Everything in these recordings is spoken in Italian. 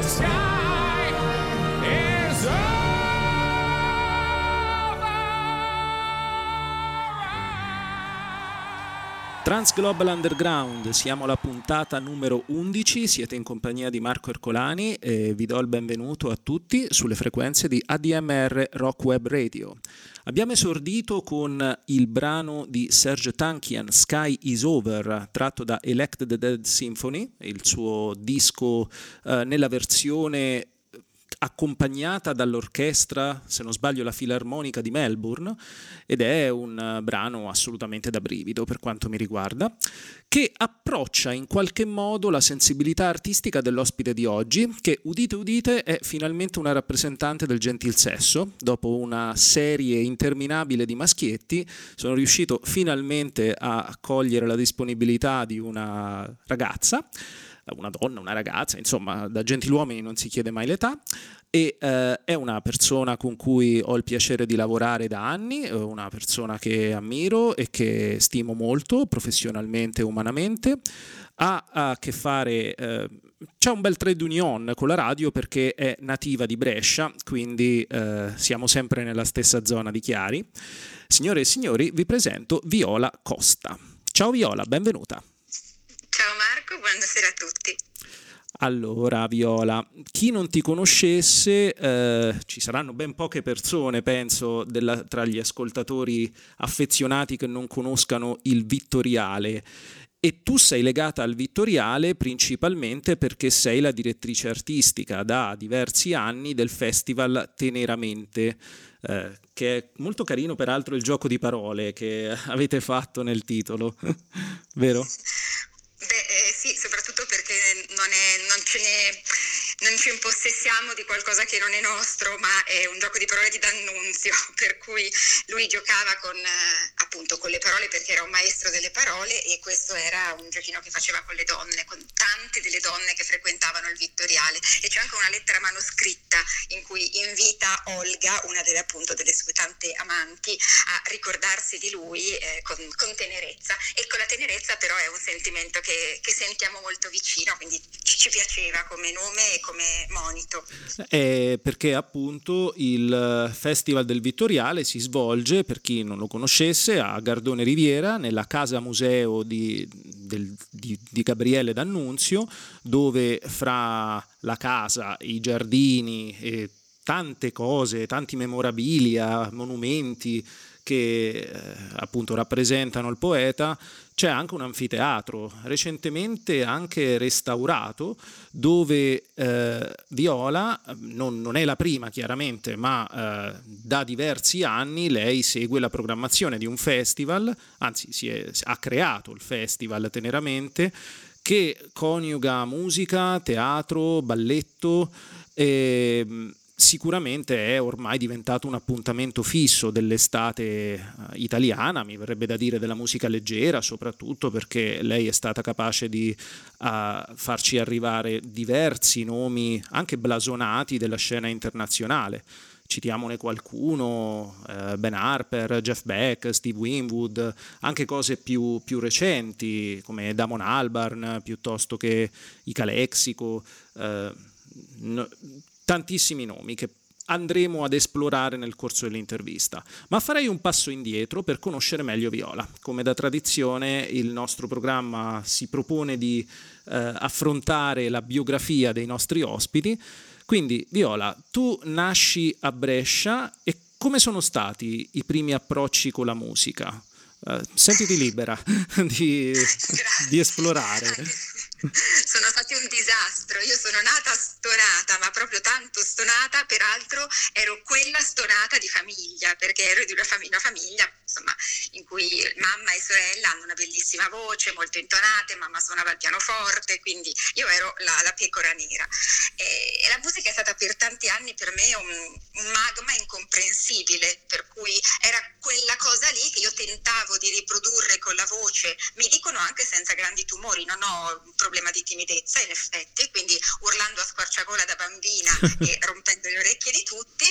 The sky. Transglobal Underground, siamo alla puntata numero 11, siete in compagnia di Marco Ercolani e vi do il benvenuto a tutti sulle frequenze di ADMR Rock Web Radio. Abbiamo esordito con il brano di Serge Tankian, Sky is Over, tratto da Elect the Dead Symphony, il suo disco eh, nella versione accompagnata dall'orchestra, se non sbaglio la Filarmonica di Melbourne, ed è un eh, brano assolutamente da brivido per quanto mi riguarda, che approccia in qualche modo la sensibilità artistica dell'ospite di oggi, che udite udite è finalmente una rappresentante del gentil sesso, dopo una serie interminabile di maschietti, sono riuscito finalmente a cogliere la disponibilità di una ragazza, una donna, una ragazza, insomma, da gentiluomini non si chiede mai l'età, e eh, è una persona con cui ho il piacere di lavorare da anni, eh, una persona che ammiro e che stimo molto professionalmente e umanamente, ha a che fare... Eh, c'è un bel trade union con la radio perché è nativa di Brescia, quindi eh, siamo sempre nella stessa zona di Chiari. Signore e signori, vi presento Viola Costa. Ciao Viola, benvenuta. Buonasera a tutti. Allora, Viola, chi non ti conoscesse, eh, ci saranno ben poche persone, penso, della, tra gli ascoltatori affezionati che non conoscano il Vittoriale. E tu sei legata al Vittoriale principalmente perché sei la direttrice artistica da diversi anni del festival Teneramente, eh, che è molto carino peraltro il gioco di parole che avete fatto nel titolo, vero? Beh, eh, sì, non, ce ne non ci impossessiamo di qualcosa che non è nostro, ma è un gioco di parole di D'Annunzio, per cui lui giocava con, eh, appunto, con le parole perché era un maestro delle parole e questo era un giochino che faceva con le donne, con tante delle donne che frequentavano il Vittoriale. E c'è anche una lettera manoscritta in cui invita Olga, una delle, appunto, delle sue tante amanti, a ricordarsi di lui eh, con, con, tenerezza. E con la tenerezza però è un sentimento che, che sentiamo molto vicino, quindi ci, ci piaceva come nome e come come monito. Eh, perché appunto il Festival del Vittoriale si svolge, per chi non lo conoscesse, a Gardone Riviera, nella casa museo di, del, di, di Gabriele D'Annunzio, dove fra la casa, i giardini e tante cose, tanti memorabilia, monumenti che eh, appunto rappresentano il poeta, c'è anche un anfiteatro, recentemente anche restaurato, dove eh, Viola, non, non, è la prima chiaramente, ma eh, da diversi anni lei segue la programmazione di un festival, anzi è, ha creato il festival teneramente, che coniuga musica, teatro, balletto. E, sicuramente è ormai diventato un appuntamento fisso dell'estate eh, italiana, mi verrebbe da dire della musica leggera, soprattutto perché lei è stata capace di uh, farci arrivare diversi nomi, anche blasonati, della scena internazionale. Citiamone qualcuno, uh, Ben Harper, Jeff Beck, Steve Winwood, anche cose più, più recenti come Damon Albarn piuttosto che i Calexico. Uh, tantissimi nomi che andremo ad esplorare nel corso dell'intervista, ma farei un passo indietro per conoscere meglio Viola. Come da tradizione il nostro programma si propone di eh, affrontare la biografia dei nostri ospiti. Quindi Viola, tu nasci a Brescia e come sono stati i primi approcci con la musica? Uh, sentiti libera di, di esplorare. sono stati un disastro. Io sono nata stonata, ma proprio tanto stonata, peraltro ero quella stonata di famiglia, perché ero di una, fam- una famiglia insomma, in cui mamma e sorella hanno una bellissima voce, molto intonate, mamma suonava il pianoforte, quindi io ero la, la pecora nera. E, e, la musica è stata per tanti anni per me un, un magma incomprensibile, per cui era quella cosa lì che io tentavo di riprodurre con la voce. Mi dicono anche senza grandi tumori, non ho un problema di timidezza in effetti, quindi urlando a squarciagola da bambina e rompendo le orecchie di tutti.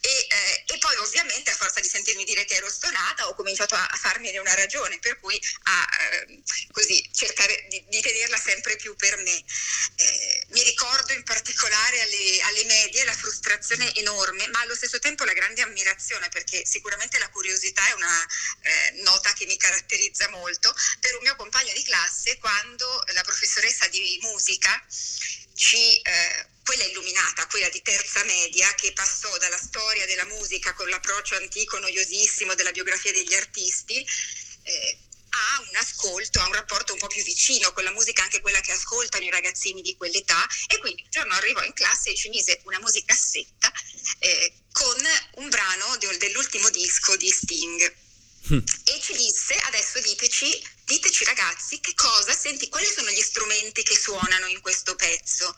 E, eh, e poi ovviamente a forza di sentirmi dire che ero stonata, ho cominciato a, farmene una ragione, per cui a eh, così, cercare di, di, tenerla sempre più per me. Eh, mi ricordo particolare alle, alle, medie la frustrazione enorme, ma allo stesso tempo la grande ammirazione, perché sicuramente la curiosità è una eh, nota che mi caratterizza molto, per un mio compagno di classe quando la professoressa di musica ci eh, quella illuminata, quella di terza media, che passò dalla storia della musica con l'approccio antico noiosissimo della biografia degli artisti, eh, a un ascolto, a un rapporto un po' più vicino con la musica, anche quella che ascoltano i ragazzini di quell'età. E quindi un giorno arrivò in classe e ci mise una musicassetta eh, con un brano dell'ultimo disco di Sting. Mm. E ci disse, adesso diteci, diteci ragazzi che cosa senti, quali sono gli strumenti che suonano in questo pezzo.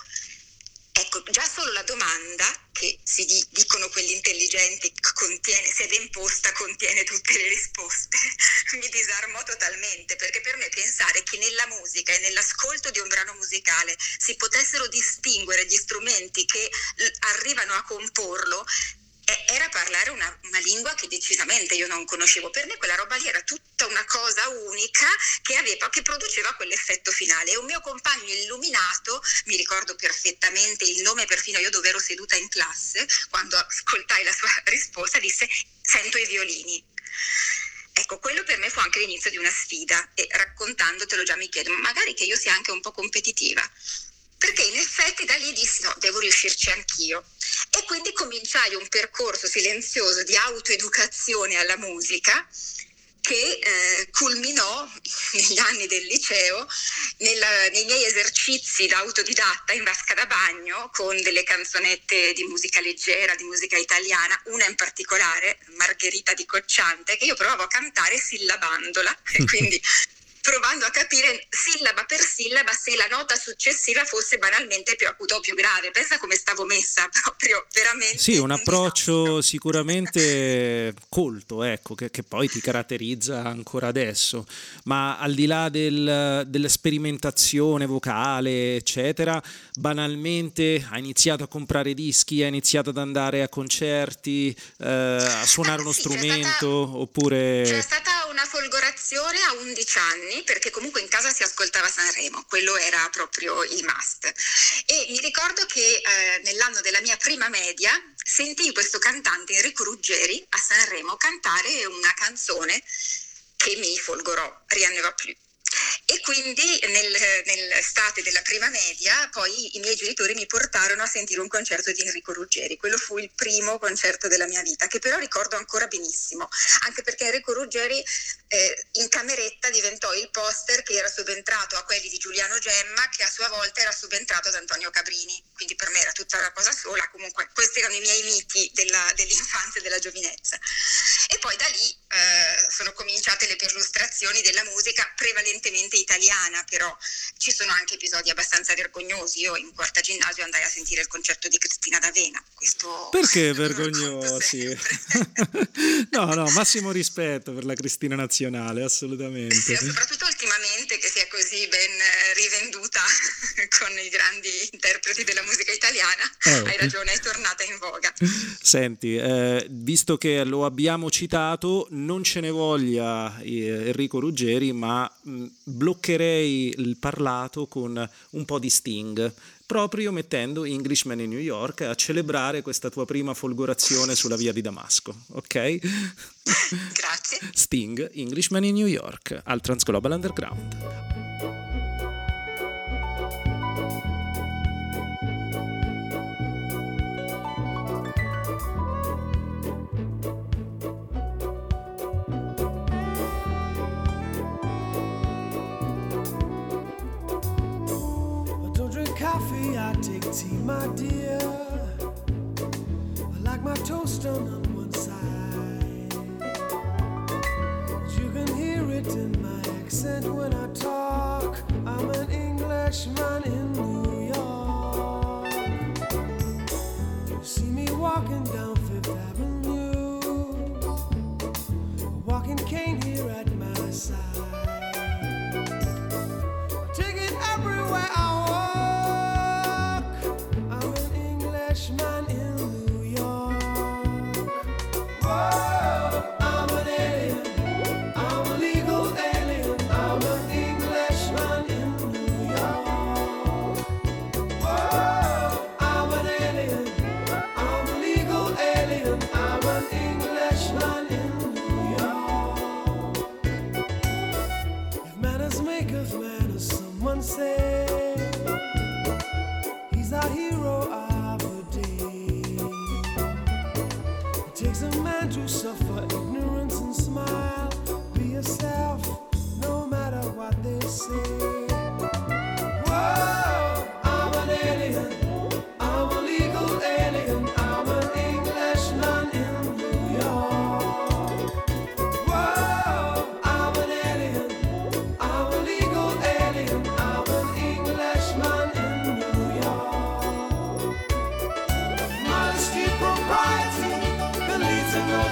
Ecco, già solo la domanda, che si di, dicono quelli intelligenti, contiene, se ben posta, contiene tutte le risposte, mi disarmò totalmente, perché per me pensare che nella musica e nell'ascolto di un brano musicale si potessero distinguere gli strumenti che arrivano a comporlo era parlare una, una, lingua che decisamente io non conoscevo. Per me quella roba lì era tutta una cosa unica che, aveva, che produceva quell'effetto finale. E un mio compagno illuminato, mi ricordo perfettamente il nome, perfino io dove ero seduta in classe, quando ascoltai la sua risposta, disse sento i violini. Ecco, quello per me fu anche l'inizio di una sfida e raccontandotelo già mi chiedo, magari che io sia anche un po' competitiva perché in effetti da lì dissi no, devo riuscirci anch'io. E quindi cominciai un percorso silenzioso di autoeducazione alla musica che eh, culminò negli anni del liceo nella, nei miei esercizi da autodidatta in vasca da bagno con delle canzonette di musica leggera, di musica italiana, una in particolare, Margherita di Cocciante, che io provavo a cantare sillabandola e quindi provando a capire sillaba per sillaba se la nota successiva fosse banalmente più acuta o più grave. Pensa come stavo messa, proprio veramente. Sì, un approccio sicuramente colto, ecco, che, che, poi ti caratterizza ancora adesso. Ma al di là del, della sperimentazione vocale, eccetera, banalmente hai iniziato a comprare dischi, hai iniziato ad andare a concerti, eh, a suonare uno sì, strumento, c'è stata, oppure... C'è stata una folgorazione a 11 anni perché comunque in casa si ascoltava Sanremo, quello era proprio il must. E mi ricordo che eh, nell'anno della mia prima media sentii questo cantante Enrico Ruggeri a Sanremo cantare una canzone che mi folgorò, Rien ne va plus. E quindi nel, nell'estate della prima media poi i miei genitori mi portarono a sentire un concerto di Enrico Ruggeri. Quello fu il primo concerto della mia vita, che però ricordo ancora benissimo, anche perché Enrico Ruggeri eh, in cameretta diventò il poster che era subentrato a quelli di Giuliano Gemma, che a sua volta era subentrato ad Antonio Cabrini. Quindi per me era tutta una cosa sola. Comunque questi erano i miei miti della, dell'infanzia e della giovinezza. E poi da lì eh, sono cominciate le perlustrazioni della musica prevalentemente italiana, però ci sono anche episodi abbastanza vergognosi. Io in quarta ginnasio andai a sentire il concerto di Cristina D'Avena. Questo Perché vergognosi? no, no, massimo rispetto per la Cristina nazionale, assolutamente. Sì, soprattutto ultimamente che si è così ben rivenduta con i grandi interpreti della musica italiana. Eh, hai ragione, è tornata in voga. Senti, eh, visto che lo abbiamo citato, non ce ne voglia eh, Enrico Ruggeri, ma mh, bloccherei il parlato con un po' di Sting proprio mettendo Englishman in New York a celebrare questa tua prima folgorazione sulla via di Damasco, ok? Grazie. Sting, Englishman in New York, al Transglobal Underground. Tea, my dear. I like my toast on one side. You can hear it in my accent when I talk. I'm an Englishman in New York. You see me walking down Fifth Avenue, walking cane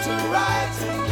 to right.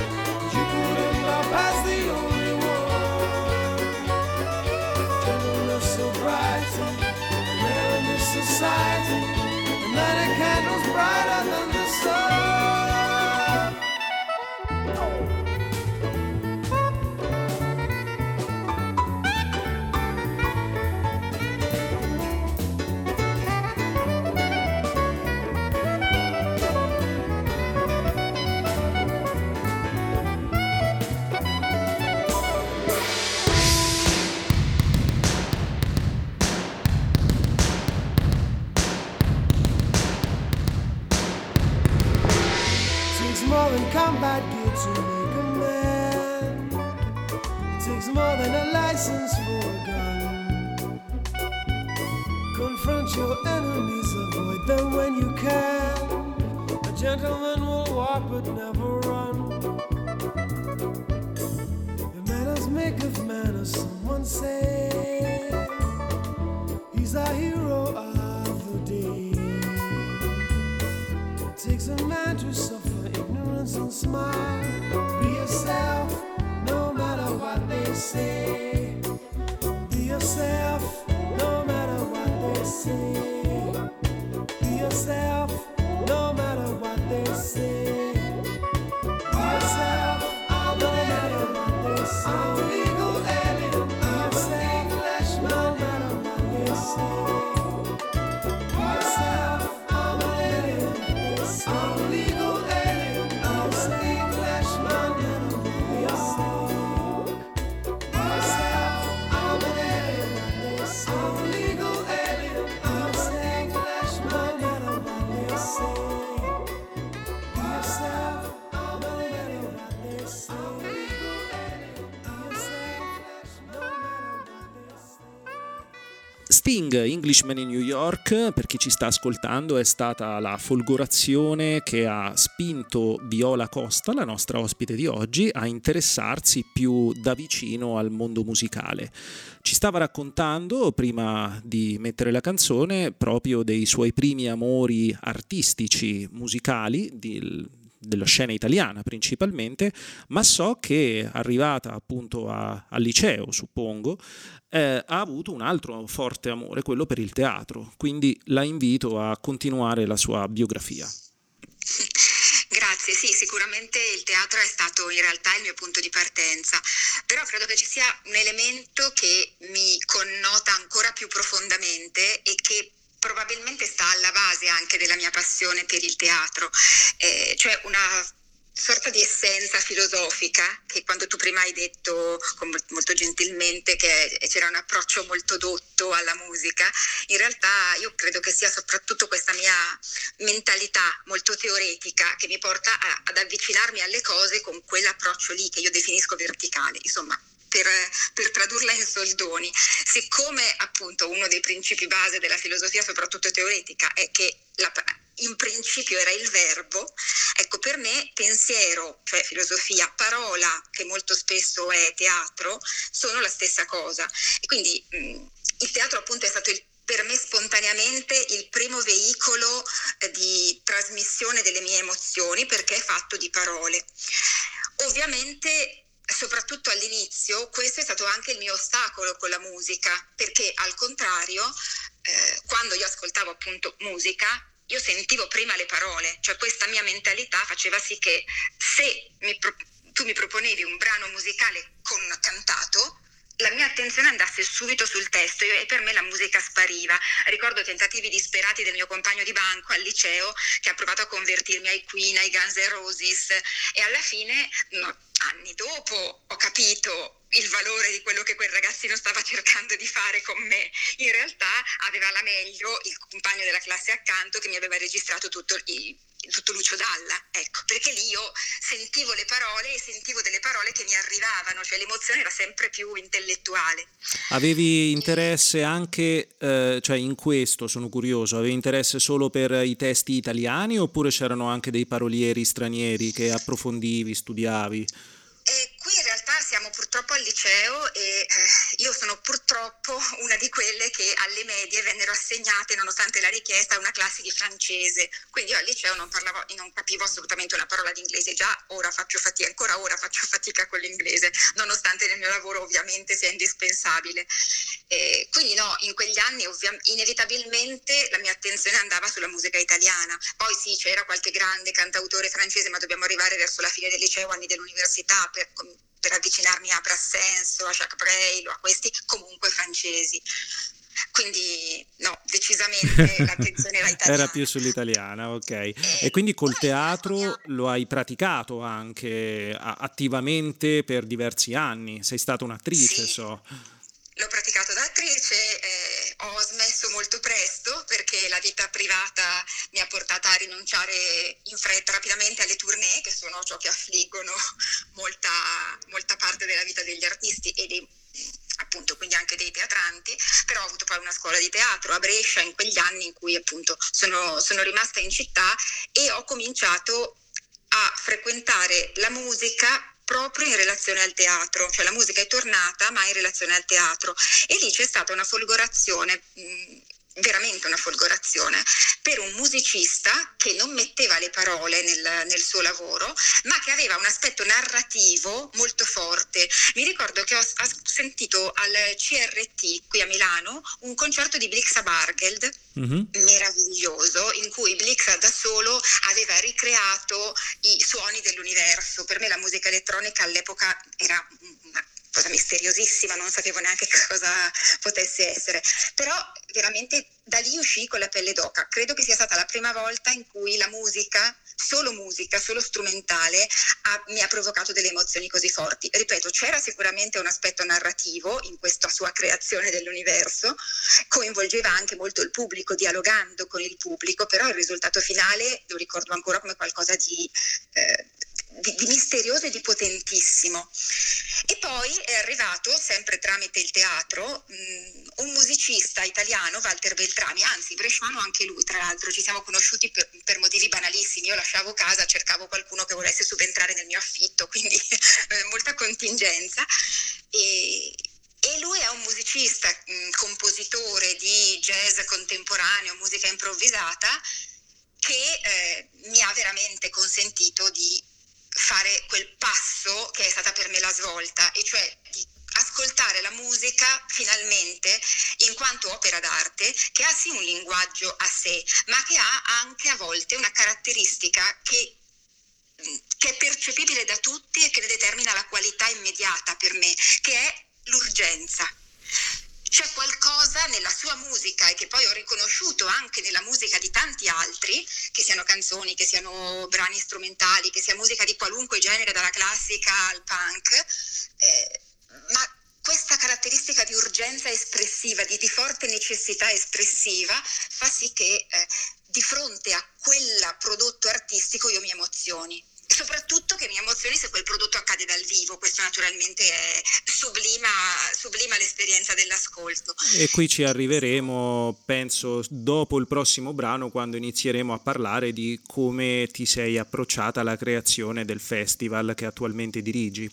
Sting, Englishman in New York, per chi ci sta ascoltando, è stata la folgorazione che ha spinto Viola Costa, la nostra ospite di oggi, a interessarsi più da vicino al mondo musicale. Ci stava raccontando, prima di mettere la canzone, proprio dei suoi primi amori artistici, musicali, di, della scena italiana principalmente, ma so che arrivata appunto a, al liceo, suppongo, eh, ha avuto un altro forte amore, quello per il teatro, quindi la invito a continuare la sua biografia. Grazie, sì, sicuramente il teatro è stato in realtà il mio punto di partenza, però credo che ci sia un elemento che mi connota ancora più profondamente e che probabilmente sta alla base anche della mia passione per il teatro, eh, cioè una sorta di essenza filosofica che quando tu prima hai detto molto gentilmente che c'era un approccio molto dotto alla musica, in realtà io credo che sia soprattutto questa mia mentalità molto teoretica che mi porta a, ad avvicinarmi alle cose con quell'approccio lì che io definisco verticale. Insomma, per, per, tradurla in soldoni, siccome appunto uno dei principi base della filosofia, soprattutto teoretica, è che la, in principio era il verbo, ecco per me pensiero, cioè filosofia, parola, che molto spesso è teatro, sono la stessa cosa. E quindi mh, il teatro appunto è stato il per me spontaneamente il primo veicolo eh, di trasmissione delle mie emozioni perché è fatto di parole. Ovviamente soprattutto all'inizio, questo è stato anche il mio ostacolo con la musica, perché al contrario, eh, quando io ascoltavo appunto musica, io sentivo prima le parole, cioè questa mia mentalità faceva sì che se mi pro- tu mi proponevi un brano musicale con cantato, la mia attenzione andasse subito sul testo e per me la musica spariva. Ricordo tentativi disperati del mio compagno di banco al liceo che ha provato a convertirmi ai Queen, ai Guns N' Roses e alla fine, no, anni dopo, ho capito il valore di quello che quel ragazzino stava cercando di fare con me. In realtà aveva la meglio il compagno della classe accanto che mi aveva registrato tutto il tutto Lucio Dalla, ecco, perché lì io sentivo le parole e sentivo delle parole che mi arrivavano, cioè l'emozione era sempre più intellettuale. Avevi interesse anche, eh, cioè in questo sono curioso, avevi interesse solo per i testi italiani oppure c'erano anche dei parolieri stranieri che approfondivi, studiavi? E qui in realtà siamo purtroppo al liceo e eh, io sono purtroppo una di quelle che alle medie vennero assegnate, nonostante la richiesta, a una classe di francese. Quindi io al liceo non, parlavo, non capivo assolutamente una parola di inglese, già ora faccio fatica, ancora ora faccio fatica con l'inglese, nonostante nel mio lavoro ovviamente sia indispensabile. E quindi no, in quegli anni ovvia- inevitabilmente la mia attenzione andava sulla musica italiana. Poi sì, c'era qualche grande cantautore francese, ma dobbiamo arrivare verso la fine del liceo, anni dell'università per, per avvicinarmi a Brassens o a Jacques Brel o a questi comunque francesi. Quindi no, decisamente l'attenzione era italiana. Era più sull'italiana, ok. E, e quindi col teatro lo hai praticato anche attivamente per diversi anni, sei stata un'attrice, sì. so. L'ho praticato da attrice, eh, ho smesso molto presto perché la vita privata mi ha portata a rinunciare in fretta rapidamente alle tournée, che sono ciò che affliggono molta parte della vita degli artisti e dei, appunto quindi anche dei teatranti, però ho avuto poi una scuola di teatro a Brescia in quegli anni in cui appunto sono, sono rimasta in città e ho cominciato a frequentare la musica proprio in relazione al teatro, cioè la musica è tornata ma in relazione al teatro. E lì c'è stata una folgorazione mh, veramente una folgorazione per un musicista che non metteva le parole nel, nel, suo lavoro, ma che aveva un aspetto narrativo molto forte. Mi ricordo che ho, ho sentito al CRT qui a Milano un concerto di Blixa Bargeld, mm-hmm. meraviglioso, in cui Blixa da solo aveva ricreato i suoni dell'universo. Per me la musica elettronica all'epoca era una cosa misteriosissima, non sapevo neanche cosa potesse essere, però veramente da lì uscì con la pelle d'oca. Credo che sia stata la prima volta in cui la musica, solo musica, solo strumentale, ha, mi ha provocato delle emozioni così forti. Ripeto, c'era sicuramente un aspetto narrativo in questa sua creazione dell'universo, coinvolgeva anche molto il pubblico, dialogando con il pubblico, però il risultato finale lo ricordo ancora come qualcosa di... Eh, di, di, misterioso e di potentissimo. E poi è arrivato, sempre tramite il teatro, mh, un musicista italiano, Walter Beltrami, anzi bresciano anche lui, tra l'altro ci siamo conosciuti per, per motivi banalissimi, io lasciavo casa, cercavo qualcuno che volesse subentrare nel mio affitto, quindi molta contingenza. E, e lui è un musicista, mh, compositore di jazz contemporaneo, musica improvvisata, che eh, mi ha veramente consentito di fare quel passo che è stata per me la svolta, e cioè di ascoltare la musica finalmente in quanto opera d'arte che ha sì un linguaggio a sé, ma che ha anche a volte una caratteristica che che è percepibile da tutti e che ne determina la qualità immediata per me, che è l'urgenza. C'è qualcosa nella sua musica e che poi ho riconosciuto anche nella musica di tanti altri, che siano canzoni, che siano brani strumentali, che sia musica di qualunque genere, dalla classica al punk, eh, ma questa caratteristica di urgenza espressiva, di, di forte necessità espressiva, fa sì che eh, di fronte a quel prodotto artistico io mi emozioni soprattutto che mi emozioni se quel prodotto accade dal vivo, questo naturalmente sublima, sublima l'esperienza dell'ascolto. E qui ci arriveremo, penso, dopo il prossimo brano, quando inizieremo a parlare di come ti sei approcciata alla creazione del festival che attualmente dirigi.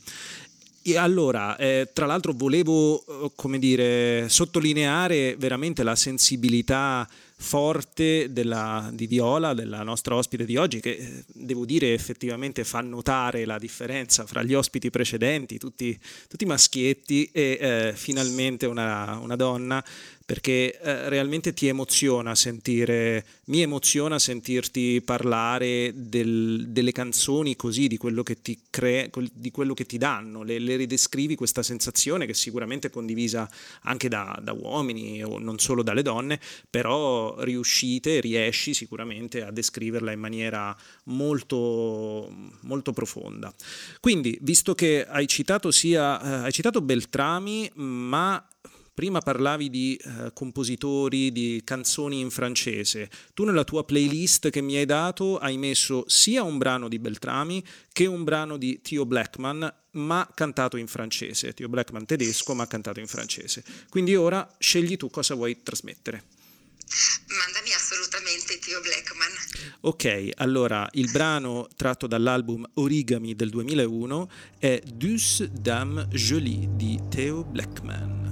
E allora, eh, tra l'altro volevo, eh, dire, sottolineare veramente la sensibilità forte della, di Viola, della nostra ospite di oggi, che eh, devo dire effettivamente fa notare la differenza fra gli ospiti precedenti, tutti, tutti maschietti, e eh, finalmente una, una donna perché eh, realmente ti emoziona sentire, mi emoziona sentirti parlare del, delle canzoni così, di quello che ti crea, di quello che ti danno, le, le ridescrivi questa sensazione che sicuramente è condivisa anche da, da, uomini o non solo dalle donne, però riuscite, riesci sicuramente a descriverla in maniera molto, molto profonda. Quindi, visto che hai citato sia, eh, hai citato Beltrami, ma Prima parlavi di eh, compositori, di canzoni in francese. Tu nella tua playlist che mi hai dato hai messo sia un brano di Beltrami che un brano di Theo Blackman, ma cantato in francese. Theo Blackman tedesco, ma cantato in francese. Quindi ora scegli tu cosa vuoi trasmettere. Mandami assolutamente Theo Blackman. Ok, allora il brano tratto dall'album Origami del 2001 è Douce Dame Jolie di Theo Blackman.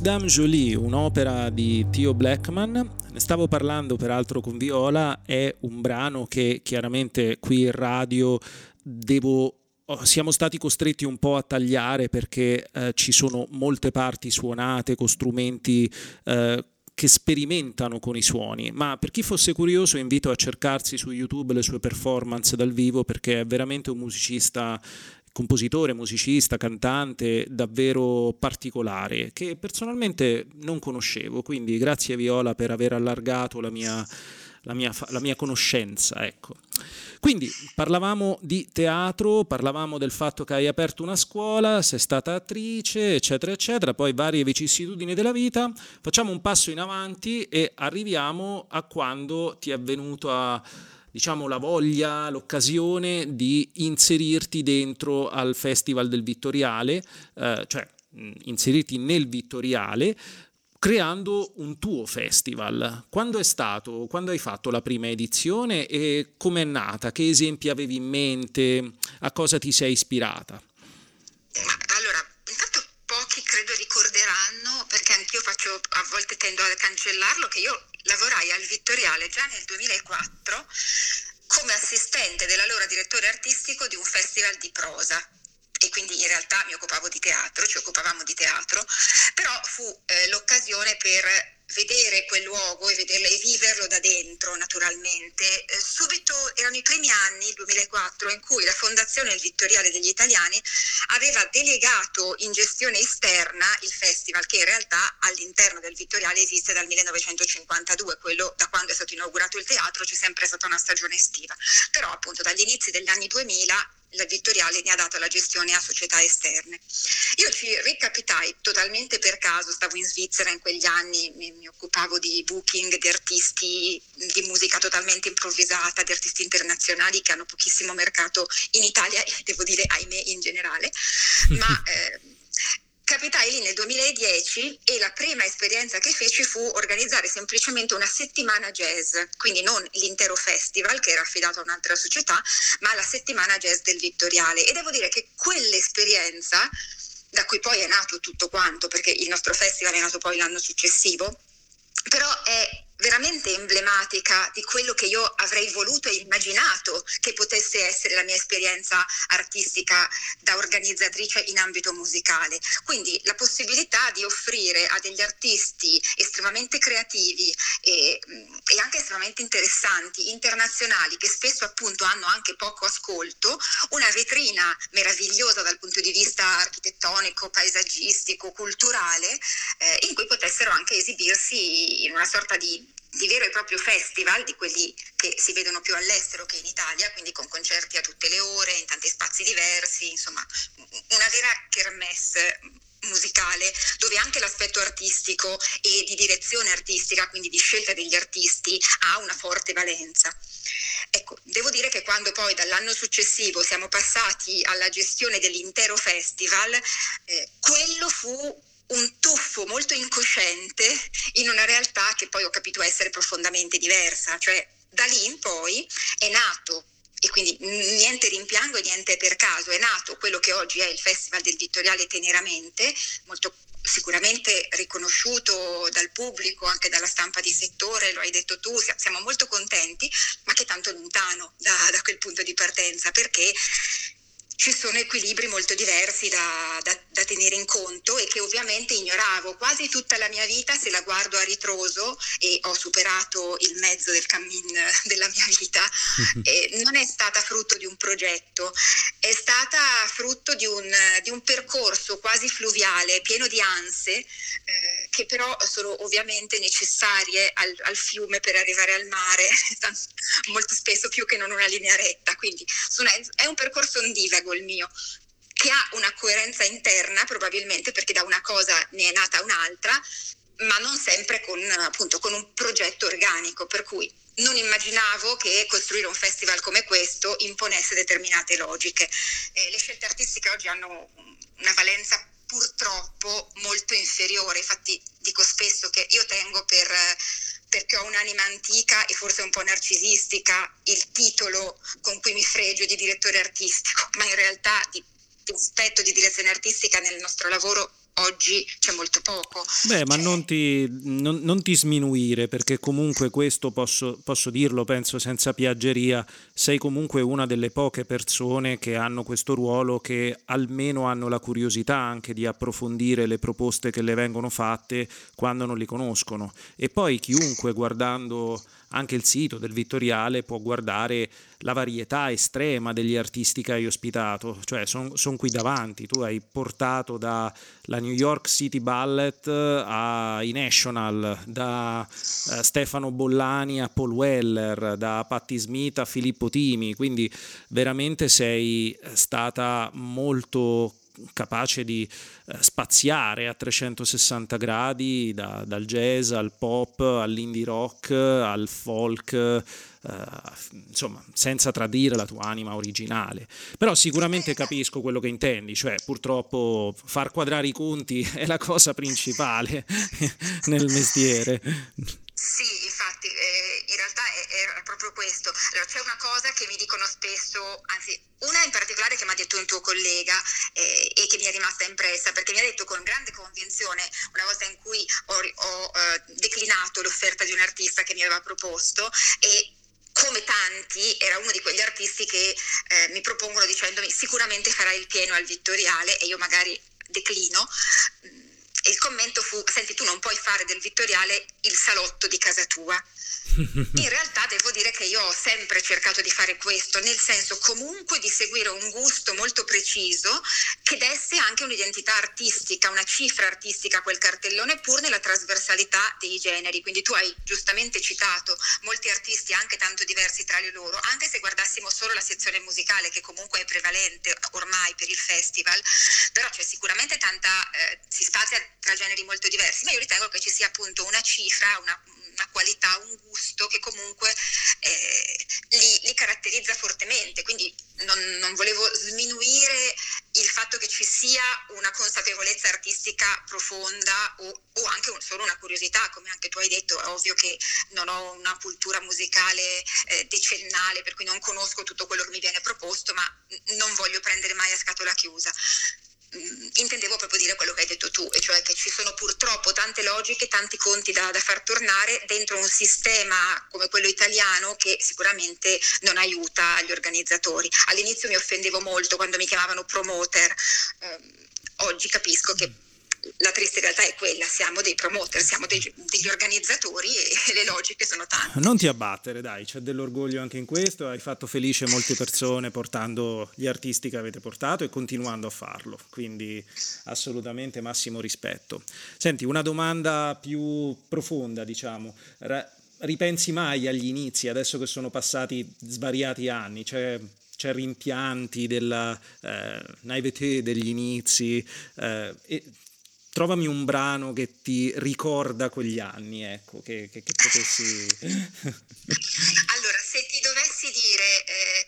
Dame Jolie, un'opera di Theo Blackman, ne stavo parlando peraltro con Viola, è un brano che chiaramente qui in radio devo oh, siamo stati costretti un po' a tagliare perché eh, ci sono molte parti suonate con strumenti eh, che sperimentano con i suoni, ma per chi fosse curioso invito a cercarsi su YouTube le sue performance dal vivo perché è veramente un musicista compositore, musicista, cantante davvero particolare che personalmente non conoscevo, quindi grazie Viola per aver allargato la mia, la mia, la mia conoscenza. Ecco. Quindi parlavamo di teatro, parlavamo del fatto che hai aperto una scuola, sei stata attrice, eccetera, eccetera, poi varie vicissitudini della vita. Facciamo un passo in avanti e arriviamo a quando ti è venuto a diciamo, la voglia, l'occasione di inserirti dentro al Festival del Vittoriale, eh, cioè inserirti nel Vittoriale creando un tuo festival. Quando è stato? Quando hai fatto la prima edizione e come è nata? Che esempi avevi in mente? A cosa ti sei ispirata? Allora, intanto pochi credo ricorderanno, perché anch'io faccio, a volte tendo a cancellarlo, che io lavorai al Vittoriale già nel 2004 come assistente dell'allora direttore artistico di un festival di prosa. E quindi in realtà mi occupavo di teatro, ci occupavamo di teatro, però fu eh, l'occasione per vedere quel luogo e, vederlo, e viverlo da dentro naturalmente. Eh, subito erano i primi anni, il 2004, in cui la Fondazione Il Vittoriale degli Italiani aveva delegato in gestione esterna il festival che in realtà all'interno del Vittoriale esiste dal 1952, quello da quando è stato inaugurato il teatro c'è sempre stata una stagione estiva, però appunto dagli inizi degli anni 2000 la Vittoriale ne ha dato la gestione a società esterne. Io ci ricapitai totalmente per caso, stavo in Svizzera in quegli anni, mi, mi, occupavo di booking di artisti di musica totalmente improvvisata, di artisti internazionali che hanno pochissimo mercato in Italia e devo dire ahimè in generale, ma... Eh, Capitai lì nel 2010 e la prima esperienza che feci fu organizzare semplicemente una settimana jazz, quindi non l'intero festival che era affidato a un'altra società, ma la settimana jazz del Vittoriale. E devo dire che quell'esperienza, da cui poi è nato tutto quanto, perché il nostro festival è nato poi l'anno successivo, però è veramente emblematica di quello che io avrei voluto e immaginato che potesse essere la mia esperienza artistica da organizzatrice in ambito musicale. Quindi la possibilità di offrire a degli artisti estremamente creativi e, e anche estremamente interessanti, internazionali, che spesso appunto hanno anche poco ascolto, una vetrina meravigliosa dal punto di vista architettonico, paesaggistico, culturale, eh, in cui potessero anche esibirsi in una sorta di di vero e proprio festival, di quelli che si vedono più all'estero che in Italia, quindi con concerti a tutte le ore, in tanti spazi diversi, insomma una vera kermesse musicale dove anche l'aspetto artistico e di direzione artistica, quindi di scelta degli artisti, ha una forte valenza. Ecco, devo dire che quando poi dall'anno successivo siamo passati alla gestione dell'intero festival, eh, quello fu un tuffo molto incosciente in una realtà che poi ho capito essere profondamente diversa, cioè da lì in poi è nato e quindi niente rimpiango e niente per caso, è nato quello che oggi è il Festival del Vittoriale Teneramente, molto sicuramente riconosciuto dal pubblico, anche dalla stampa di settore, lo hai detto tu, siamo molto contenti, ma che tanto lontano da, da quel punto di partenza, perché ci sono equilibri molto diversi da, da, da, tenere in conto e che ovviamente ignoravo. Quasi tutta la mia vita se la guardo a ritroso e ho superato il mezzo del cammin della mia vita, eh, non è stata frutto di un progetto, è stata frutto di un, di un percorso quasi fluviale, pieno di anse, eh, che però sono ovviamente necessarie al, al, fiume per arrivare al mare, molto spesso più che non una linea retta, quindi è un percorso ondivago il mio, che ha una coerenza interna probabilmente perché da una cosa ne è nata un'altra, ma non sempre con, appunto, con un progetto organico, per cui non immaginavo che costruire un festival come questo imponesse determinate logiche. Eh, le scelte artistiche oggi hanno una valenza purtroppo molto inferiore, infatti dico spesso che io tengo per perché ho un'anima antica e forse un po' narcisistica il titolo con cui mi fregio di direttore artistico, ma in realtà di, di aspetto di direzione artistica nel nostro lavoro oggi c'è molto poco. Beh, ma cioè... non, ti, non, non, ti, sminuire, perché comunque questo posso, posso, dirlo, penso senza piaggeria, sei comunque una delle poche persone che hanno questo ruolo, che almeno hanno la curiosità anche di approfondire le proposte che le vengono fatte quando non li conoscono. E poi chiunque guardando anche il sito del Vittoriale può guardare la varietà estrema degli artisti che hai ospitato, cioè sono son qui davanti, tu hai portato dalla New York City Ballet ai National, da uh, Stefano Bollani a Paul Weller, da Patti Smith a Filippo Timi, quindi veramente sei stata molto capace di eh, spaziare a 360 gradi da, dal jazz al pop all'indie rock al folk eh, insomma senza tradire la tua anima originale. Però sicuramente capisco quello che intendi cioè purtroppo far quadrare i conti è la cosa principale nel mestiere. Sì infatti eh, in realtà è proprio questo allora c'è una cosa che mi dicono spesso anzi una in particolare che mi ha detto un tuo collega eh, e che mi è rimasta impressa perché mi ha detto con grande convinzione una volta in cui ho, ho eh, declinato l'offerta di un artista che mi aveva proposto e come tanti era uno di quegli artisti che eh, mi propongono dicendomi sicuramente farai il pieno al Vittoriale e io magari declino. E il commento fu, senti tu non puoi fare del Vittoriale il salotto di casa tua in realtà devo dire che io ho sempre cercato di fare questo, nel senso comunque di seguire un gusto molto preciso che desse anche un'identità artistica, una cifra artistica a quel cartellone pur nella trasversalità dei generi. Quindi tu hai giustamente citato molti artisti anche tanto diversi tra di loro, anche se guardassimo solo la sezione musicale che comunque è prevalente ormai per il festival, però c'è sicuramente tanta, eh, si spazia tra generi molto diversi, ma io ritengo che ci sia appunto una cifra, una, una qualità, un gusto che comunque eh, li, li, caratterizza fortemente. Quindi non, non, volevo sminuire il fatto che ci sia una consapevolezza artistica profonda o, o anche un, solo una curiosità, come anche tu hai detto, è ovvio che non ho una cultura musicale eh, decennale, per cui non conosco tutto quello che mi viene proposto, ma non voglio prendere mai a scatola chiusa. Intendevo proprio dire quello che hai detto tu, e cioè che ci sono purtroppo tante logiche, tanti conti da, da, far tornare dentro un sistema come quello italiano che sicuramente non aiuta gli organizzatori. All'inizio mi offendevo molto quando mi chiamavano promoter, eh, oggi capisco che la triste realtà è quella, siamo dei promoter, siamo dei, degli organizzatori e le logiche sono tante. Non ti abbattere, dai, c'è dell'orgoglio anche in questo, hai fatto felice molte persone portando gli artisti che avete portato e continuando a farlo, quindi assolutamente massimo rispetto. Senti, una domanda più profonda, diciamo. ripensi mai agli inizi, adesso che sono passati svariati anni? Cioè, c'è rimpianti della eh, naivete degli inizi eh, trovami un brano che ti ricorda quegli anni, ecco, che, che, che potessi... allora, se ti dovessi dire, eh,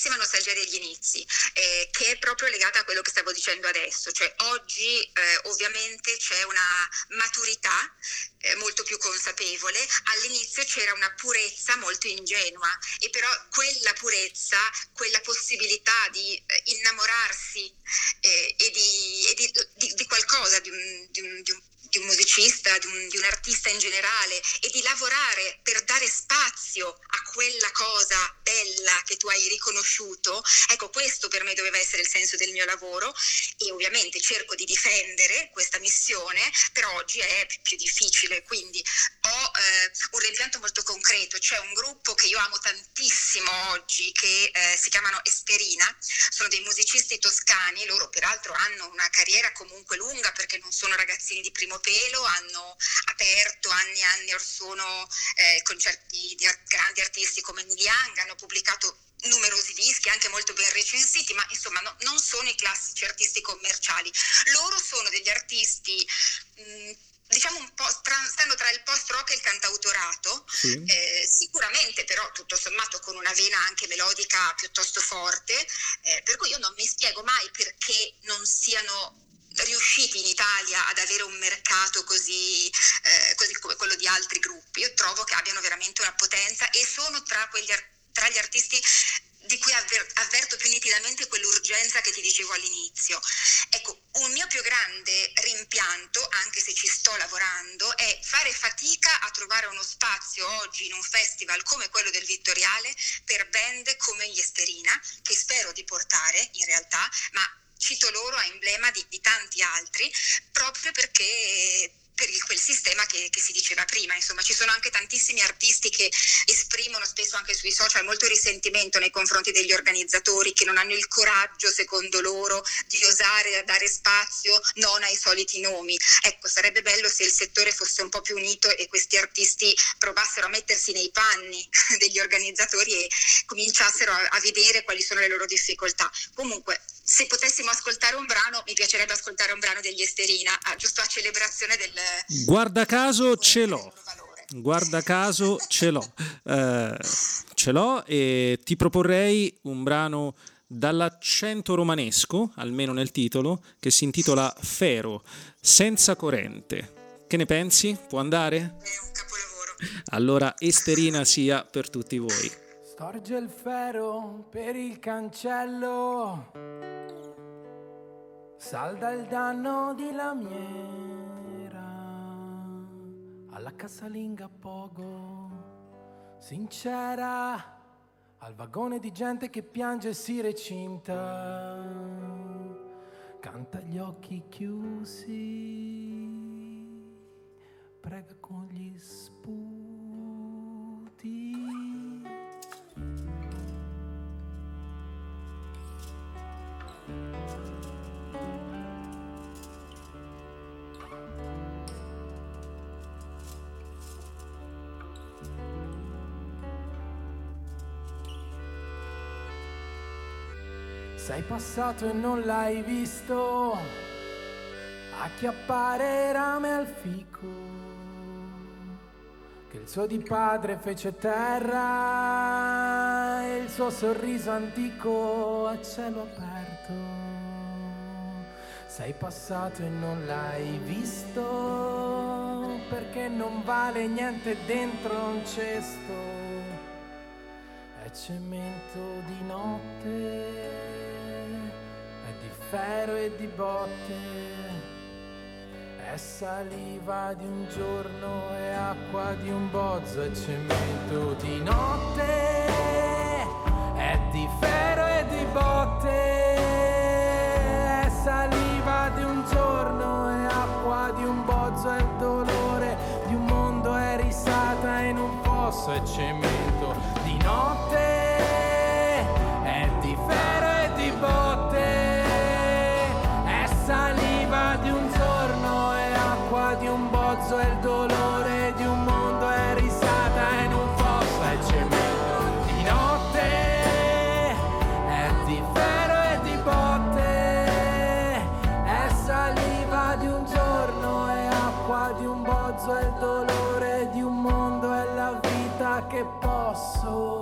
tantissima nostalgia degli inizi, eh, che è proprio legata a quello che stavo dicendo adesso, cioè oggi eh, ovviamente c'è una maturità eh, molto più consapevole, all'inizio c'era una purezza molto ingenua e però quella purezza, quella possibilità di eh, innamorarsi eh, e, di, e di, di, di, qualcosa, di un, un, un di un musicista, di un, di un, artista in generale e di lavorare per dare spazio a quella cosa bella che tu hai riconosciuto, ecco questo per me doveva essere il senso del mio lavoro e ovviamente cerco di difendere questa missione, però oggi è più difficile, quindi ho eh, un rimpianto molto concreto, c'è un gruppo che io amo tantissimo oggi che eh, si chiamano Esperina, sono dei musicisti toscani, loro peraltro hanno una carriera comunque lunga perché non sono ragazzini di primo pelo, hanno aperto anni e anni or sono eh, concerti di grandi artisti come Neil Young, hanno pubblicato numerosi dischi, anche molto ben recensiti, ma insomma no, non sono i classici artisti commerciali. Loro sono degli artisti... Mh, diciamo un po' stanno tra il post rock e il cantautorato, sì. eh, sicuramente però tutto sommato con una vena anche melodica piuttosto forte, eh, per cui io non mi spiego mai perché non siano riusciti in Italia ad avere un mercato così, eh, così, come quello di altri gruppi. Io trovo che abbiano veramente una potenza e sono tra, quegli, tra gli artisti di cui avver- avverto più nitidamente quell'urgenza che ti dicevo all'inizio. Ecco, un mio più grande rimpianto, anche se ci sto lavorando, è fare fatica a trovare uno spazio oggi in un festival come quello del Vittoriale per band come gli Esterina, che spero di portare in realtà, ma cito loro a emblema di, di tanti altri, proprio perché per quel sistema che, che, si diceva prima. Insomma, ci sono anche tantissimi artisti che esprimono spesso anche sui social molto risentimento nei confronti degli organizzatori che non hanno il coraggio, secondo loro, di osare dare spazio non ai soliti nomi. Ecco, sarebbe bello se il settore fosse un po' più unito e questi artisti provassero a mettersi nei panni degli organizzatori e cominciassero a, a vedere quali sono le loro difficoltà. Comunque, se potessimo ascoltare un brano, mi piacerebbe ascoltare un brano degli Esterina, ah, giusto a celebrazione del... Guarda caso ce l'ho. Guarda caso ce l'ho. Eh, ce l'ho e ti proporrei un brano dall'accento romanesco, almeno nel titolo, che si intitola Fero, senza corrente. Che ne pensi? Può andare? È un capolavoro. Allora Esterina sia per tutti voi. Storge il ferro per il cancello, salda il danno di lamiera, alla casalinga poco, sincera, al vagone di gente che piange e si recinta, canta gli occhi chiusi, prega con gli sputi. Sei passato e non l'hai visto acchiappare rame al fico che il suo di padre fece terra e il suo sorriso antico a cielo aperto. Sei passato e non l'hai visto perché non vale niente dentro un cesto. È cemento di notte ferro e di botte, è saliva di un giorno e acqua di un bozzo e cemento di notte, è di ferro cemento di notte. soul.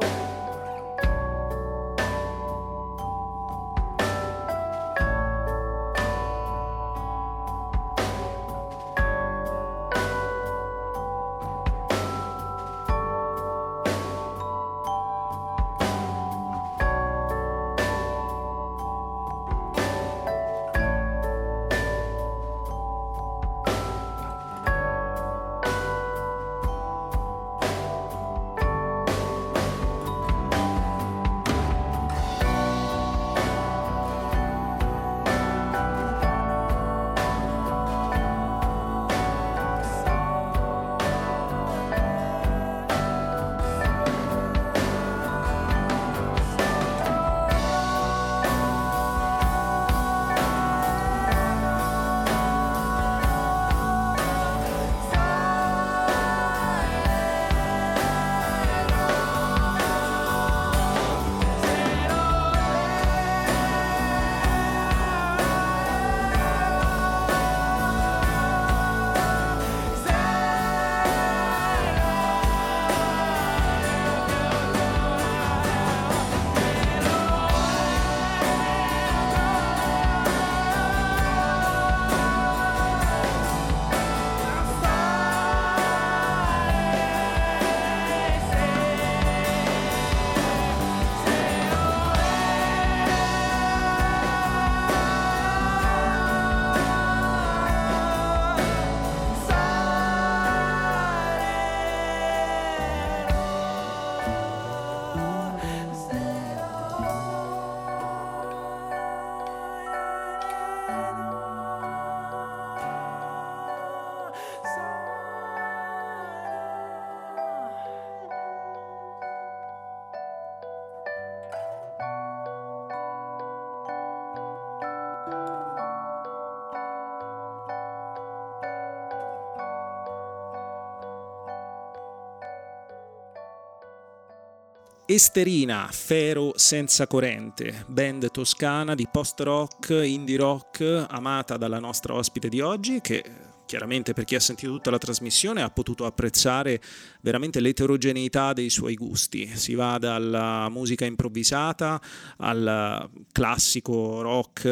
Esterina, Fero senza corrente, band toscana di post rock, indie rock, amata dalla nostra ospite di oggi, che chiaramente per chi ha sentito tutta la trasmissione ha potuto apprezzare veramente l'eterogeneità dei suoi gusti. Si va dalla musica improvvisata al classico rock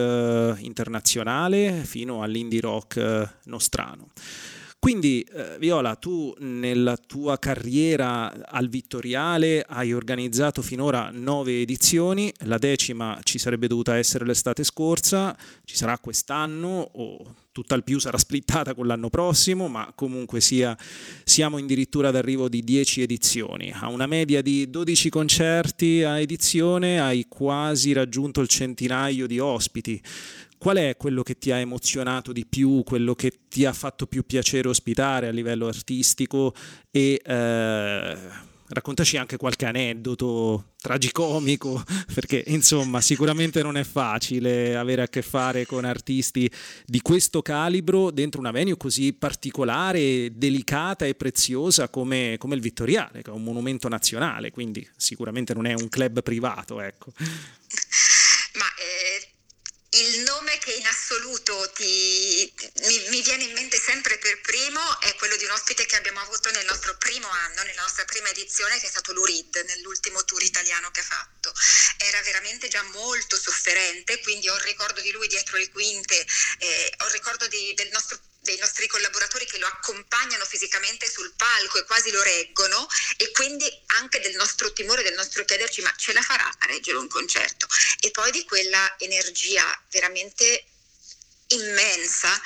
internazionale fino all'indie rock nostrano. Quindi, eh, Viola, tu nella tua carriera al Vittoriale hai organizzato finora nove edizioni, la decima ci sarebbe dovuta essere l'estate scorsa, ci sarà quest'anno o tutt'al più sarà splittata con l'anno prossimo, ma comunque sia, siamo addirittura d'arrivo di 10 edizioni. A una media di 12 concerti a edizione hai quasi raggiunto il centinaio di ospiti. Qual è quello che ti ha emozionato di più, quello che ti ha fatto più piacere ospitare a livello artistico e eh, raccontaci anche qualche aneddoto tragicomico, perché insomma sicuramente non è facile avere a che fare con artisti di questo calibro dentro una venue così particolare, delicata e preziosa come, come il Vittoriale, che è un monumento nazionale, quindi sicuramente non è un club privato. Ecco. Ma eh il nome che in assoluto ti, mi, mi, viene in mente sempre per primo è quello di un ospite che abbiamo avuto nel nostro primo anno, nella nostra prima edizione, che è stato Lurid, nell'ultimo tour italiano che ha fatto. Era veramente già molto sofferente, quindi ho il ricordo di lui dietro le quinte, eh, ho il ricordo di, del nostro dei nostri collaboratori che lo accompagnano fisicamente sul palco e quasi lo reggono e quindi anche del nostro timore, del nostro chiederci ma ce la farà a reggere un concerto? E poi di quella energia veramente immensa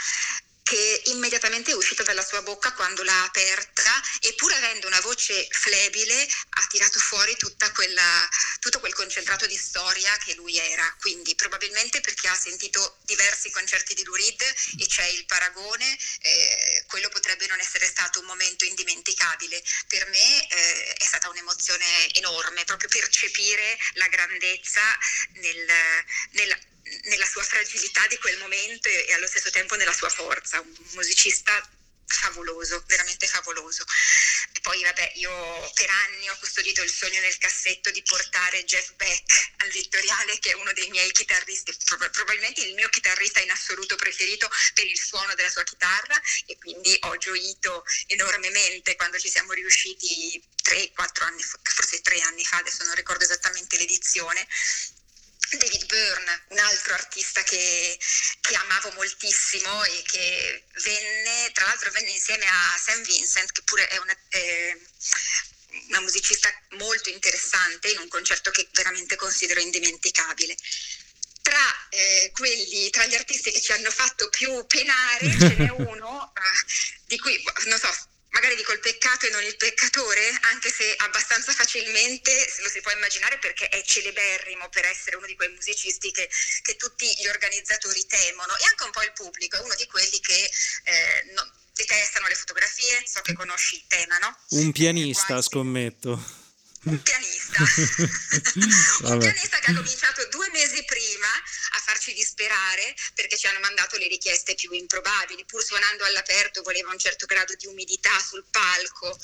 che immediatamente è uscita dalla sua bocca quando l'ha aperta e pur avendo una voce flebile ha tirato fuori quella, tutto quel concentrato di storia che lui era. Quindi probabilmente perché ha sentito diversi concerti di Lurid e c'è il paragone, eh, quello potrebbe non essere stato un momento indimenticabile. Per me eh, è stata un'emozione enorme, proprio percepire la grandezza nel, nella nella sua fragilità di quel momento e, e allo stesso tempo nella sua forza, un musicista favoloso, veramente favoloso. E poi vabbè, io per anni ho custodito il sogno nel cassetto di portare Jeff Beck al Vittoriale, che è uno dei miei chitarristi, probabilmente il mio chitarrista in assoluto preferito per il suono della sua chitarra. E quindi ho gioito enormemente quando ci siamo riusciti 3-4 anni, forse 3 anni fa, adesso non ricordo esattamente l'edizione, David Byrne, un altro artista che, che, amavo moltissimo e che venne, tra l'altro venne insieme a Sam Vincent, che pure è una, eh, una musicista molto interessante, in un concerto che veramente considero indimenticabile. Tra, eh, quelli, tra gli artisti che ci hanno fatto più penare ce n'è uno eh, di cui, non so, magari dico il peccato e non il peccatore, anche se abbastanza facilmente lo si può immaginare perché è celeberrimo per essere uno di quei musicisti che, che tutti gli organizzatori temono e anche un po' il pubblico, è uno di quelli che eh, no, detestano le fotografie, so che conosci il tema, no? Un pianista, scommetto un pianista, un pianista che ha cominciato due mesi prima a farci disperare perché ci hanno mandato le richieste più improbabili, pur suonando all'aperto voleva un certo grado di umidità sul palco,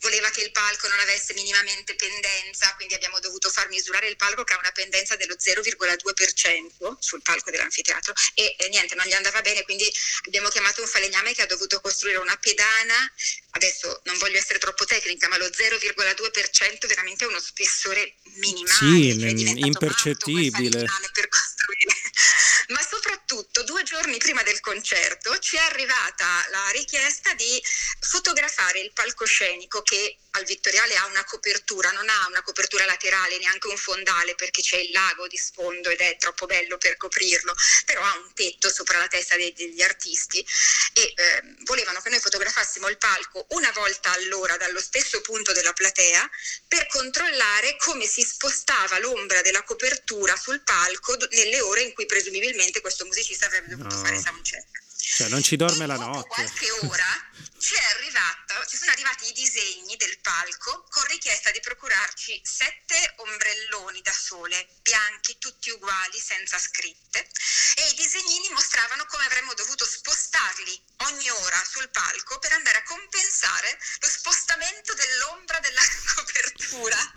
voleva che il palco non avesse minimamente pendenza, quindi abbiamo dovuto far misurare il palco che ha una pendenza dello 0,2% sul palco dell'anfiteatro e, e, niente, non gli andava bene, quindi abbiamo chiamato un falegname che ha dovuto costruire una pedana, adesso non voglio essere troppo tecnica, ma lo 0,2% veramente è uno spessore minimale, sì, cioè impercettibile. Per costruire. Ma soprattutto due giorni prima del concerto ci è arrivata la richiesta di fotografare il palcoscenico che al Vittoriale ha una copertura, non ha una copertura laterale, neanche un fondale perché c'è il lago di sfondo ed è troppo bello per coprirlo, però ha un tetto sopra la testa dei, degli artisti e eh, volevano che noi fotografassimo il palco una volta all'ora dallo stesso punto della platea per controllare come si spostava l'ombra della copertura sul palco nelle ore in cui presumibilmente questo musicista avrebbe dovuto no. fare soundcheck. Cioè, non ci dorme la notte. qualche ora ci, arrivato, ci sono arrivati i disegni del palco con richiesta di procurarci sette ombrelloni da sole, bianchi, tutti uguali, senza scritte, e i disegnini mostravano come avremmo dovuto spostarli ogni ora sul palco per andare a compensare lo spostamento dell'ombra della copertura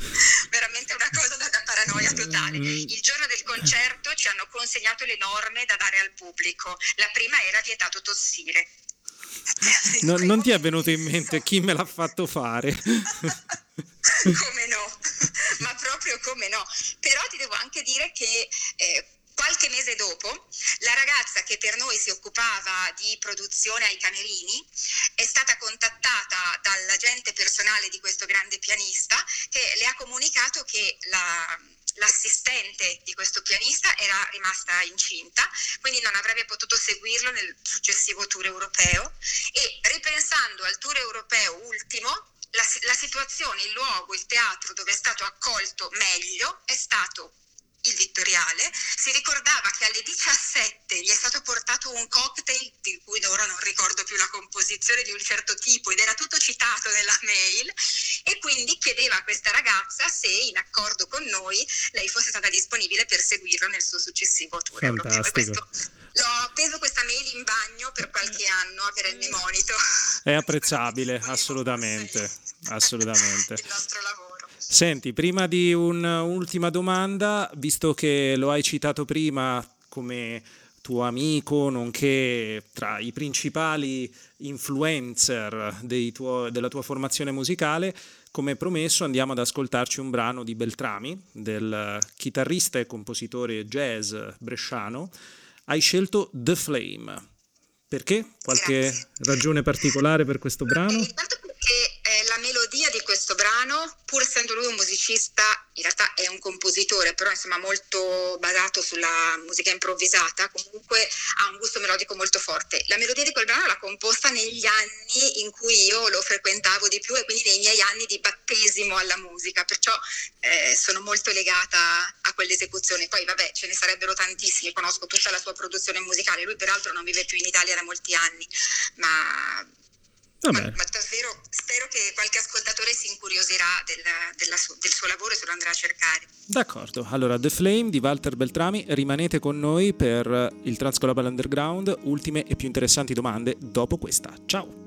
veramente una cosa da, da paranoia totale. Mm. Il giorno del concerto ci hanno consegnato le norme da dare al pubblico. La prima era vietato tossire. No- non ti è venuto in mente chi me l'ha fatto fare? come no, ma proprio come no. Però ti devo anche dire che eh, qualche mese dopo la ragazza che per noi si occupava di produzione ai camerini è stata contattata dall'agente personale di questo grande pianista che le ha comunicato che la- L'assistente di questo pianista era rimasta incinta, quindi non avrebbe potuto seguirlo nel successivo tour europeo. E ripensando al tour europeo ultimo, la, la situazione, il luogo, il teatro dove è stato accolto meglio è stato il Vittoriale. Si ricordava che alle 17 gli è stato portato un cocktail di cui ora non ricordo più la composizione di un certo tipo ed era tutto citato nella mail e quindi chiedeva a questa ragazza se in accordo con noi lei fosse stata disponibile per seguirlo nel suo successivo tour europeo. E Fantastico. L'ho appeso questa mail in bagno per qualche anno a perenne monito. È apprezzabile, assolutamente, assolutamente. Il nostro lavoro. Senti, prima di un'ultima domanda, visto che lo hai citato prima come tuo amico, nonché tra i principali influencer tuo- della tua formazione musicale, come promesso andiamo ad ascoltarci un brano di Beltrami, del chitarrista e compositore jazz bresciano. Hai scelto The Flame. Perché? Qualche Grazie. ragione particolare per questo brano? Intanto perché eh, la melodia di questo brano, pur essendo lui un musicista, in realtà è un compositore, però insomma molto basato sulla musica improvvisata, comunque ha un gusto melodico molto forte. La melodia di quel brano l'ha composta negli anni in cui io lo frequentavo di più e quindi nei miei anni di battesimo alla musica, perciò eh, sono molto legata a quell'esecuzione. Poi vabbè, ce ne sarebbero tantissimi, conosco tutta la sua produzione musicale, lui peraltro non vive più in Italia da molti anni, ma ma, ma davvero spero che qualche ascoltatore si incuriosirà del, della del suo lavoro e se lo andrà a cercare. D'accordo, allora The Flame di Walter Beltrami, rimanete con noi per il Transglobal Underground, ultime e più interessanti domande dopo questa. Ciao!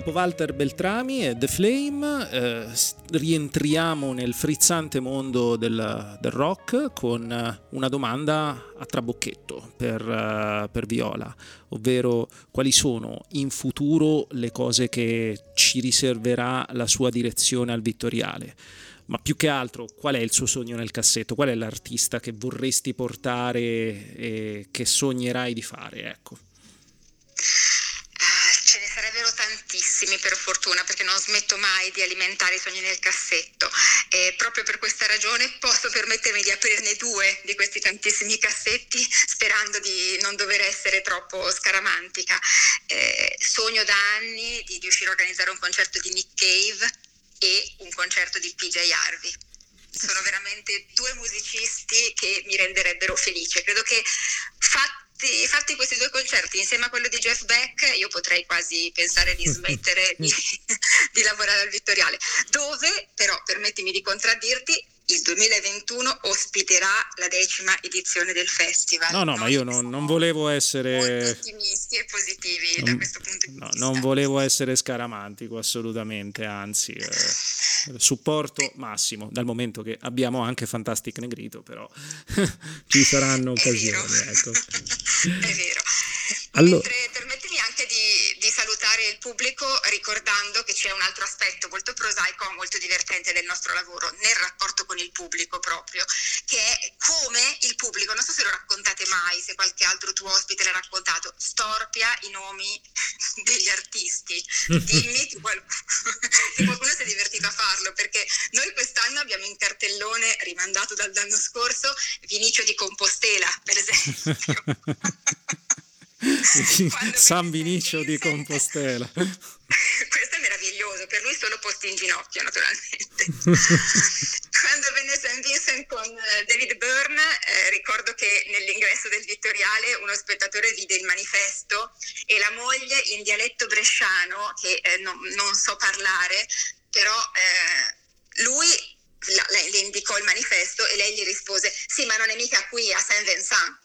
Dopo Walter Beltrami e The Flame eh, rientriamo nel frizzante mondo del, del, rock con una domanda a trabocchetto per, uh, per Viola, ovvero quali sono in futuro le cose che ci riserverà la sua direzione al Vittoriale ma più che altro qual è il suo sogno nel cassetto, qual è l'artista che vorresti portare e che sognerai di fare, ecco. Sarebbero tantissimi per fortuna perché non smetto mai di alimentare i sogni nel cassetto e proprio per questa ragione posso permettermi di aprirne due di questi tantissimi cassetti sperando di non dover essere troppo scaramantica. Eh, sogno da anni di riuscire a organizzare un concerto di Nick Cave e un concerto di PJ Harvey. Sono veramente due musicisti che mi renderebbero felice. Credo che fatti, fatti questi due concerti insieme a quello di Jeff Beck, io potrei quasi pensare di smettere di, di lavorare al Vittoriale. Dove, però, permettimi di contraddirti, il 2021 ospiterà la decima edizione del festival. No, no, ma io non, non volevo essere... Molto ottimisti e positivi non, da questo punto di no, vista. Non volevo essere scaramantico, assolutamente, anzi, eh, supporto massimo, dal momento che abbiamo anche Fantastic Negrito, però ci saranno occasioni. Ecco. È vero. Allora... Mentre permettimi anche di, di, salutare il pubblico ricordando che c'è un altro aspetto molto prosaico, molto divertente del nostro lavoro, nel rapporto con il pubblico proprio, che è come il pubblico, non so se lo raccontate mai, se qualche altro tuo ospite l'ha raccontato, storpia i nomi degli artisti. Dimmi che qualcuno, se qualcuno si è divertito a farlo, perché noi quest'anno abbiamo in cartellone, rimandato dall'anno scorso, Vinicio di Compostela, per esempio. San Vinicio di Compostela. Questo è meraviglioso, per lui solo posti in ginocchio naturalmente. Quando venne St. Vincent con eh, David Byrne, eh, ricordo che nell'ingresso del Vittoriale uno spettatore vide il manifesto e la moglie in dialetto bresciano, che eh, non, non, so parlare, però eh, lui la, le indicò il manifesto e lei gli rispose sì ma non è mica qui a Saint Vincent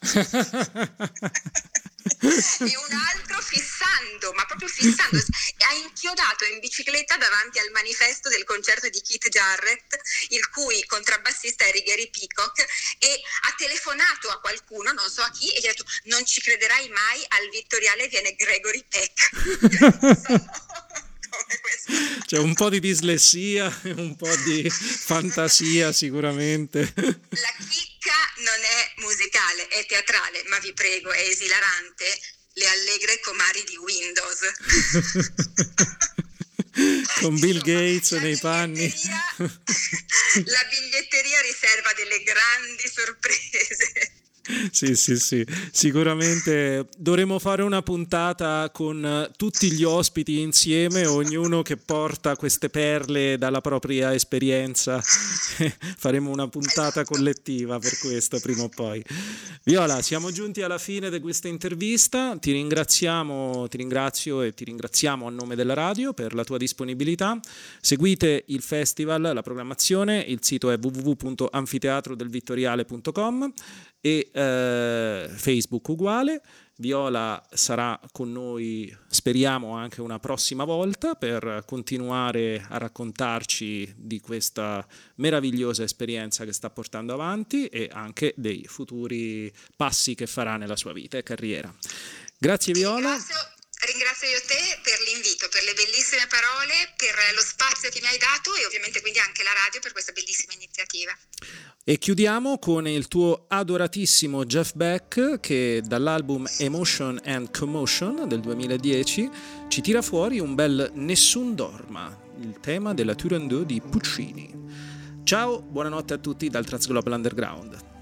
e un altro fissando, ma proprio fissando, ha inchiodato in bicicletta davanti al manifesto del concerto di Keith Jarrett, il cui contrabbassista è Gary Peacock, e ha telefonato a qualcuno, non so a chi, e gli ha detto non ci crederai mai, al Vittoriale viene Gregory Peck. C'è un po' di dislessia e un po' di fantasia sicuramente. La chicca non è musicale, è teatrale, ma vi prego, è esilarante. Le allegre comari di Windows. Con Bill Gates nei panni. La biglietteria riserva delle grandi sorprese sì, sì, sì, sicuramente dovremo fare una puntata con tutti gli ospiti insieme, ognuno che porta queste perle dalla propria esperienza. Faremo una puntata collettiva per questo prima o poi. Viola, siamo giunti alla fine di questa intervista. Ti ringraziamo, ti ringrazio e ti ringraziamo a nome della radio per la tua disponibilità. Seguite il festival, la programmazione, il sito è www.anfiteatrodelvittoriale.com e eh, Facebook uguale. Viola sarà con noi, speriamo, anche una prossima volta per continuare a raccontarci di questa meravigliosa esperienza che sta portando avanti e anche dei futuri passi che farà nella sua vita e carriera. Grazie Viola. Ringrazio, io te per l'invito, per le bellissime parole, per lo spazio che mi hai dato e ovviamente quindi anche la radio per questa bellissima iniziativa. E chiudiamo con il tuo adoratissimo Jeff Beck che dall'album Emotion and Commotion del 2010 ci tira fuori un bel Nessun Dorma, il tema della Turandot di Puccini. Ciao, buonanotte a tutti dal Transglobal Underground.